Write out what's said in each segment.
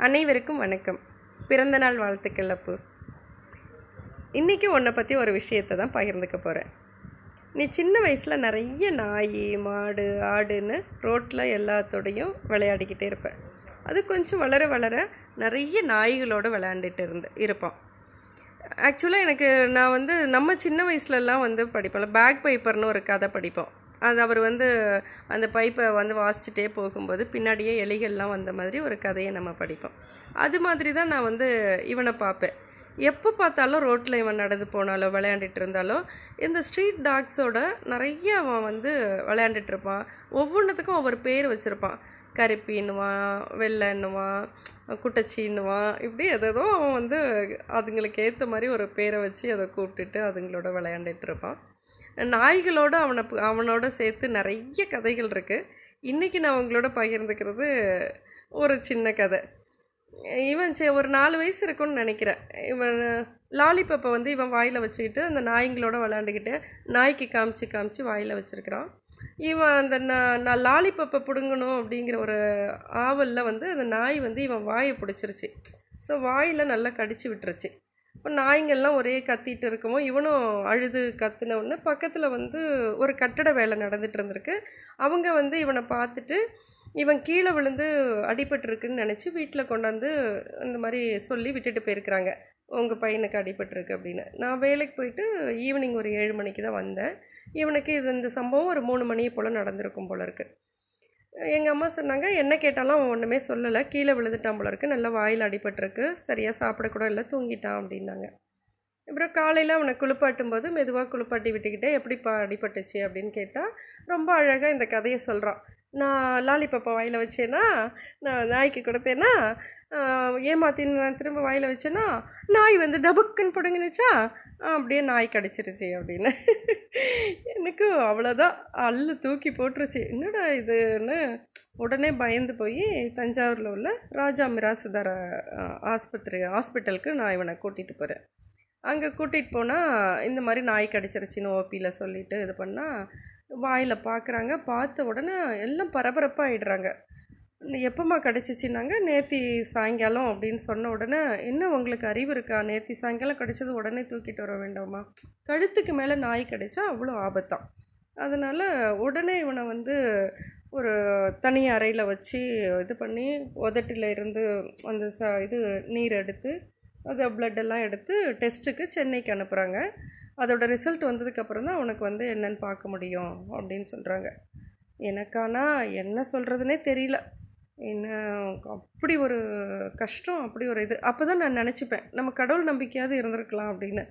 அனைவருக்கும் வணக்கம். பிறந்தநாள் வாழ்த்துக்கள் அப்பு. இன்றைக்கி உன்னை பற்றி ஒரு விஷயத்தை தான் பகிர்ந்துக்க போகிறேன் நீ சின்ன வயசில் நிறைய நாய் மாடு ஆடுன்னு ரோட்டில் எல்லாத்தோடையும் விளையாடிக்கிட்டே இருப்பேன் அது கொஞ்சம் வளர வளர நிறைய நாய்களோடு விளையாண்டுட்டு இருந்து இருப்பான் ஆக்சுவலாக எனக்கு நான் வந்து நம்ம சின்ன வயசுலலாம் வந்து படிப்போம்ல பேக் பைப்பர்னு ஒரு கதை படிப்போம். அது அவர் வந்து அந்த பைப்பை வந்து வாசிச்சுட்டே போகும்போது பின்னாடியே எலிகள்லாம் வந்த மாதிரி ஒரு கதையை நம்ம படிப்போம். அது மாதிரி தான் நான் வந்து இவனை பார்ப்பேன். எப்போ பார்த்தாலும் ரோட்டில் இவன் நடந்து போனாலோ விளையாண்டுட்டு இருந்தாலோ இந்த ஸ்ட்ரீட் டாக்ஸோட நிறைய அவன் வந்து விளையாண்டுட்டு இருப்பான். ஒவ்வொன்றுத்துக்கும் ஒவ்வொரு பேர் வச்சுருப்பான். கருப்பின்னுவான் வெள்ளைன்னுவான் குட்டச்சின்னுவான் இப்படி எதோ அவன் வந்து அதுங்களுக்கு ஏற்ற மாதிரி ஒரு பேரை வச்சு அதை கூப்பிட்டுட்டு அதுங்களோட விளையாண்டுட்டு இருப்பான். நாய்களோடு அவனை அவனோட சேர்த்து நிறைய கதைகள் இருக்குது இன்றைக்கி நான் அவங்களோட பகிர்ந்துக்கிறது ஒரு சின்ன கதை. இவன் சே ஒரு நாலு வயசு இருக்கும்னு நினைக்கிறேன். இவன் லாலிபப்பை வந்து இவன் வாயில் வச்சுக்கிட்டு அந்த நாய்ங்களோட விளாண்டுக்கிட்டு நாய்க்கு காமிச்சு காமிச்சு வாயில் வச்சுருக்கிறான். இவன் அந்த நான் நான் லாலிபப்பை பிடுங்கணும் அப்படிங்கிற ஒரு ஆவலில் வந்து அந்த நாய் வந்து இவன் வாயை பிடிச்சிருச்சு. ஸோ வாயில் நல்லா கடிச்சு விட்டுருச்சு. இப்போ நாய்ங்கள்லாம் ஒரே கத்திட்டு இருக்கவும் இவனும் அழுது கத்தின உடனே பக்கத்தில் வந்து ஒரு கட்டட வேலை நடந்துட்டு இருந்திருக்கு. அவங்க வந்து இவனை பார்த்துட்டு இவன் கீழே விழுந்து அடிபட்டிருக்குன்னு நினச்சி வீட்டில் கொண்டாந்து இந்த மாதிரி சொல்லி விட்டுட்டு போயிருக்கிறாங்க. உங்கள் பையனுக்கு அடிபட்டிருக்கு அப்படின்னு. நான் வேலைக்கு போயிட்டு ஈவினிங் ஒரு ஏழு மணிக்கு தான் வந்தேன். இவனுக்கு இது இந்த சம்பவம் ஒரு மூணு மணியை போல் நடந்திருக்கும் போல இருக்குது எங்கள் அம்மா சொன்னாங்க என்ன கேட்டாலும் அவன் ஒன்றுமே சொல்லலை. கீழே விழுந்துட்டான் போல இருக்கு. நல்லா வாயில் அடிபட்டிருக்கு. சரியாக சாப்பிடக்கூட இல்லை. தூங்கிட்டான் அப்படின்னாங்க. அப்புறம் காலையில் அவனை குளிப்பாட்டும் போது மெதுவாக குளிப்பாட்டி விட்டுக்கிட்டே எப்படிப்பா அடிபட்டுச்சு? அப்படின்னு கேட்டால் ரொம்ப அழகாக இந்த கதையை சொல்கிறான் நான் லாலிபப்பா வாயில் வச்சேன்னா நான் நாய்க்கு கொடுத்தேன்னா ஏமாத்தின்னு நான் திரும்ப வாயில் வச்சேன்னா நாய் வந்து டபுக்குன்னு பிடுங்கினுச்சா? அப்படியே நாய் கடிச்சிருச்சு அப்படின்னு. எனக்கு அவ்வளோதான் அல்லு தூக்கி போட்டுருச்சு. என்னடா இதுன்னு உடனே பயந்து போய் தஞ்சாவூரில் உள்ள ராஜா மிராசுதார ஆஸ்பத்திரி ஹாஸ்பிட்டலுக்கு நான் இவனை கூட்டிகிட்டு போகிறேன் அங்கே கூட்டிகிட்டு போனால் இந்த மாதிரி நாய் கடிச்சிருச்சின்னு ஓபியில் சொல்லிட்டு இது பண்ணால் வாயில் பார்க்குறாங்க பார்த்த உடனே எல்லாம் பரபரப்பாக ஆகிடுறாங்க எப்போம்மா கிடச்சிச்சின்னாங்க நேத்தி சாயங்காலம் அப்படின்னு சொன்ன உடனே என்ன உங்களுக்கு அறிவு இருக்கா? நேத்தி சாயங்காலம் கிடச்சது உடனே தூக்கிட்டு வர வேண்டாமா? கழுத்துக்கு மேலே நாய் கிடைச்சா அவ்வளோ ஆபத்தான் அதனால் உடனே இவனை வந்து ஒரு தனி அறையில் வச்சு இது பண்ணி உதட்டில் இருந்து அந்த ச இது நீர் எடுத்து அது ப்ளட்டெல்லாம் எடுத்து டெஸ்ட்டுக்கு சென்னைக்கு அனுப்புகிறாங்க அதோட ரிசல்ட் வந்ததுக்கப்புறம் தான் உனக்கு வந்து என்னன்னு பார்க்க முடியும் அப்படின்னு சொல்கிறாங்க எனக்கானா என்ன சொல்கிறதுனே தெரியல. என்ன அப்படி ஒரு கஷ்டம் அப்படி ஒரு இது. அப்போ தான் நான் நினச்சிப்பேன் நம்ம கடவுள் நம்பிக்கையாவது இருந்திருக்கலாம் அப்படின்னு.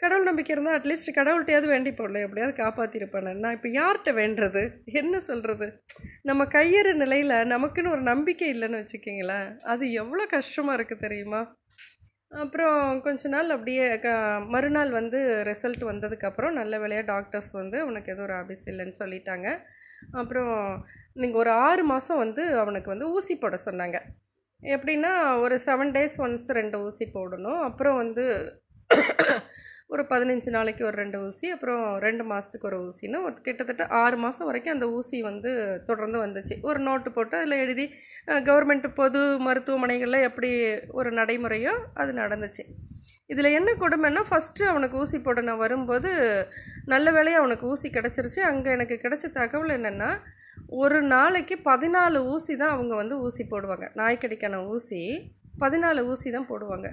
கடவுள் நம்பிக்கை இருந்தால் அட்லீஸ்ட் கடவுள்கிட்டயாவது வேண்டி போடல எப்படியாவது காப்பாற்றிருப்பேன் நான். இப்போ யார்கிட்ட வேண்டுறது? என்ன சொல்கிறது நம்ம கையறு நிலையில் நமக்குன்னு ஒரு நம்பிக்கை இல்லைன்னு வச்சுக்கிங்களேன் அது எவ்வளோ கஷ்டமாக இருக்குது தெரியுமா? அப்புறம் கொஞ்ச நாள் அப்படியே க மறுநாள் வந்து ரிசல்ட் வந்ததுக்கப்புறம் நல்ல வேலையாக டாக்டர்ஸ் வந்து உனக்கு எதுவும் ஒரு ஆபிஸ் இல்லைன்னு சொல்லிட்டாங்க. அப்புறம் நீங்கள் ஒரு ஆறு மாதம் வந்து அவனுக்கு வந்து ஊசி போட சொன்னாங்க. எப்படின்னா ஒரு செவன் டேஸ் ஒன்ஸ் ரெண்டு ஊசி போடணும். அப்புறம் வந்து ஒரு பதினஞ்சு நாளைக்கு ஒரு ரெண்டு ஊசி அப்புறம் ரெண்டு மாதத்துக்கு ஒரு ஊசின்னு ஒரு கிட்டத்தட்ட ஆறு மாதம் வரைக்கும் அந்த ஊசி வந்து தொடர்ந்து வந்துச்சு. ஒரு நோட்டு போட்டு அதில் எழுதி கவர்மெண்ட் பொது மருத்துவமனைகளில் எப்படி ஒரு நடைமுறையோ அது நடந்துச்சு. இதில் என்ன கொடுமைன்னா ஃபஸ்ட்டு அவனுக்கு ஊசி போட நான் வரும்போது நல்ல வேலையாக அவனுக்கு ஊசி கிடச்சிருச்சு. அங்கே எனக்கு கிடைச்ச தகவல் என்னென்னா ஒரு நாளைக்கு பதினாலு ஊசி தான் அவங்க வந்து ஊசி போடுவாங்க. நாய்க்கடிக்கான ஊசி பதினாலு ஊசி தான் போடுவாங்க.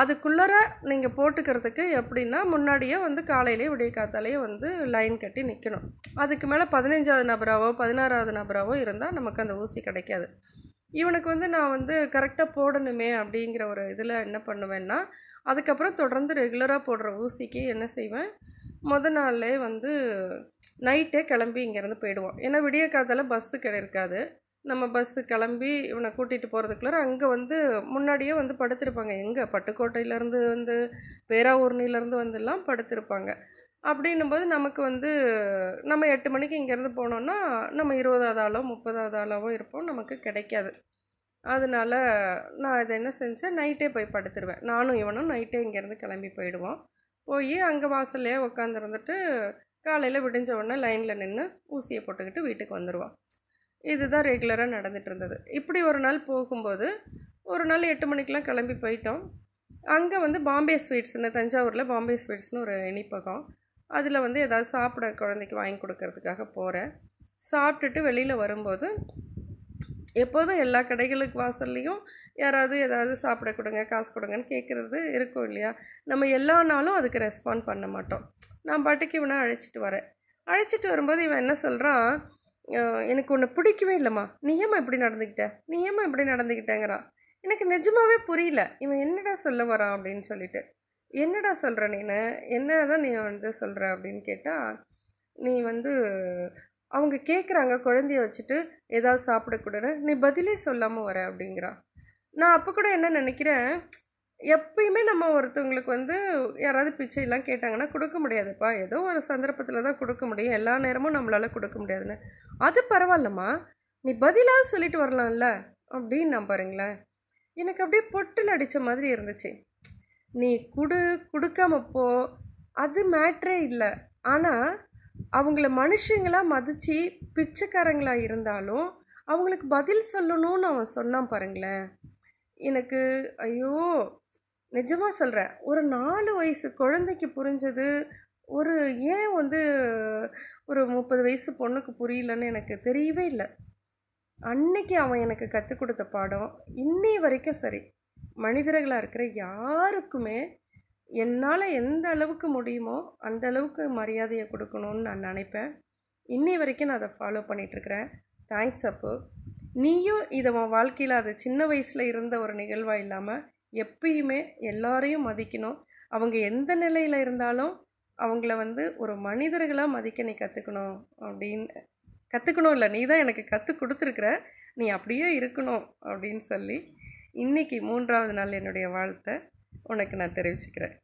அதுக்குள்ளார நீங்கள் போட்டுக்கிறதுக்கு எப்படின்னா முன்னாடியே வந்து காலையிலேயே விடிய காத்தாலேயே வந்து லைன் கட்டி நிற்கணும் அதுக்கு மேலே பதினஞ்சாவது நபராவோ பதினாறாவது நபராவோ இருந்தால் நமக்கு அந்த ஊசி கிடைக்காது. இவனுக்கு வந்து நான் வந்து கரெக்டாக போடணுமே அப்படிங்கிற ஒரு இதில் என்ன பண்ணுவேன்னா அதுக்கப்புறம் தொடர்ந்து ரெகுலராக போடுற ஊசிக்கு என்ன செய்வேன்? முத நாள்லே வந்து நைட்டே கிளம்பி இங்கேருந்து போயிடுவோம். ஏன்னா விடிய காலத்தில் பஸ்ஸு இருக்காது நம்ம பஸ்ஸு கிளம்பி இவனை கூட்டிகிட்டு போகிறதுக்குள்ளார அங்கே வந்து முன்னாடியே வந்து படுத்திருப்பாங்க. எங்கே? பட்டுக்கோட்டையிலேருந்து வந்து பேராவூர்னிலேருந்து வந்துலாம் படுத்திருப்பாங்க. அப்படின்னும்போது நமக்கு வந்து நம்ம எட்டு மணிக்கு இங்கேருந்து போனோன்னா நம்ம இருபதாவது ஆளோ முப்பதாவது ஆளாவோ இருப்போம். நமக்கு கிடைக்காது. அதனால நான் இதை என்ன செஞ்சேன்? நைட்டே போய் படுத்துருவேன். நானும் இவனும் நைட்டே இங்கேருந்து கிளம்பி போயிடுவோம். போய் அங்கே வாசல்லையே உட்காந்துருந்துட்டு காலையில் விடிஞ்ச உடனே லைனில் நின்று ஊசியை போட்டுக்கிட்டு வீட்டுக்கு வந்துடுவான் இதுதான் ரெகுலராக நடந்துட்டு இருந்தது இப்படி ஒரு நாள் போகும்போது ஒரு நாள் எட்டு மணிக்கெலாம் கிளம்பி போயிட்டோம். அங்கே வந்து பாம்பே ஸ்வீட்ஸ்னு தஞ்சாவூரில் பாம்பே ஸ்வீட்ஸ்னு ஒரு இனிப்பகம். அதில் வந்து ஏதாவது சாப்பிட குழந்தைக்கு வாங்கி கொடுக்கறதுக்காக போகிறேன் சாப்பிட்டுட்டு வெளியில் வரும்போது எப்போதும் எல்லா கடைகளுக்கு வாசல்லையும் யாராவது ஏதாவது சாப்பிட கொடுங்க காசு கொடுங்கன்னு கேட்குறது இருக்கும் இல்லையா? நம்ம எல்லா நாளும் அதுக்கு ரெஸ்பாண்ட் பண்ண மாட்டோம். நான் பாட்டுக்கு இவனை அழைச்சிட்டு வரேன். அழைச்சிட்டு வரும்போது இவன் என்ன சொல்கிறான் எனக்கு உன்னை பிடிக்கவே இல்லைம்மா. நீ ஏம்மா இப்படி நடந்துக்கிட்ட நீ ஏம்மா இப்படி நடந்துக்கிட்டேங்கிறான் எனக்கு நிஜமாவே புரியல. இவன் என்னடா சொல்ல வரான் அப்படின்னு சொல்லிட்டு. என்னடா சொல்கிற நீனு? என்ன தான் நீ வந்து சொல்கிற அப்படின்னு கேட்டால் நீ வந்து அவங்க கேட்குறாங்க குழந்தைய வச்சுட்டு ஏதாவது சாப்பிடக்கூடாது நீ பதிலே சொல்லாமல் வர அப்படிங்கிறான் நான் அப்போ கூட என்ன நினைக்கிறேன் எப்பயுமே நம்ம ஒருத்தவங்களுக்கு வந்து யாராவது பிச்சையெல்லாம் கேட்டாங்கன்னா கொடுக்க முடியாதுப்பா. ஏதோ ஒரு சந்தர்ப்பத்தில் தான் கொடுக்க முடியும். எல்லா நேரமும் நம்மளால் கொடுக்க முடியாதுன்னு. அது பரவாயில்லம்மா. நீ பதிலாக சொல்லிட்டு வரலாம்ல அப்படின்னு நான் பாருங்களேன். எனக்கு அப்படியே பொட்டில் அடித்த மாதிரி இருந்துச்சு. நீ குடு கொடுக்காம போ. அது மேட்ரே இல்லை. ஆனால் அவங்கள மனுஷங்களாக மதித்து பிச்சைக்காரங்களாக இருந்தாலும் அவங்களுக்கு பதில் சொல்லணும்னு அவன் சொன்னான் பாருங்களேன். எனக்கு ஐயோ நிஜமாக சொல்கிறேன் ஒரு நாலு வயசு குழந்தைக்கு புரிஞ்சது ஒரு ஏன் வந்து ஒரு முப்பது வயசு பொண்ணுக்கு புரியலன்னு எனக்கு தெரியவே இல்லை. அன்னைக்கு அவன் எனக்கு கற்றுக் கொடுத்த பாடம் இன்னி வரைக்கும் சரி. மனிதர்களாக இருக்கிற யாருக்குமே என்னால் எந்த அளவுக்கு முடியுமோ அந்த அளவுக்கு மரியாதையை கொடுக்கணும்னு நான் நினைப்பேன். இன்னி வரைக்கும் நான் அதை ஃபாலோ பண்ணிகிட்ருக்கிறேன் தேங்க்ஸ் அப்போ. நீயும் இதை உன் வாழ்க்கையில் அது சின்ன வயசில் இருந்த ஒரு நிகழ்வாக இல்லாமல் எப்பயுமே எல்லாரையும் மதிக்கணும். அவங்க எந்த நிலையில் இருந்தாலும் அவங்கள வந்து ஒரு மனிதர்களாக மதிக்க நீ கற்றுக்கணும் அப்படின்னு. கற்றுக்கணும் இல்லை நீ தான் எனக்கு கற்றுக் கொடுத்துருக்குற. நீ அப்படியே இருக்கணும் அப்படின்னு சொல்லி இன்றைக்கி மூன்றாவது நாள் என்னுடைய வாழ்த்தை உனக்கு நான் தெரிவிச்சுக்கிறேன்.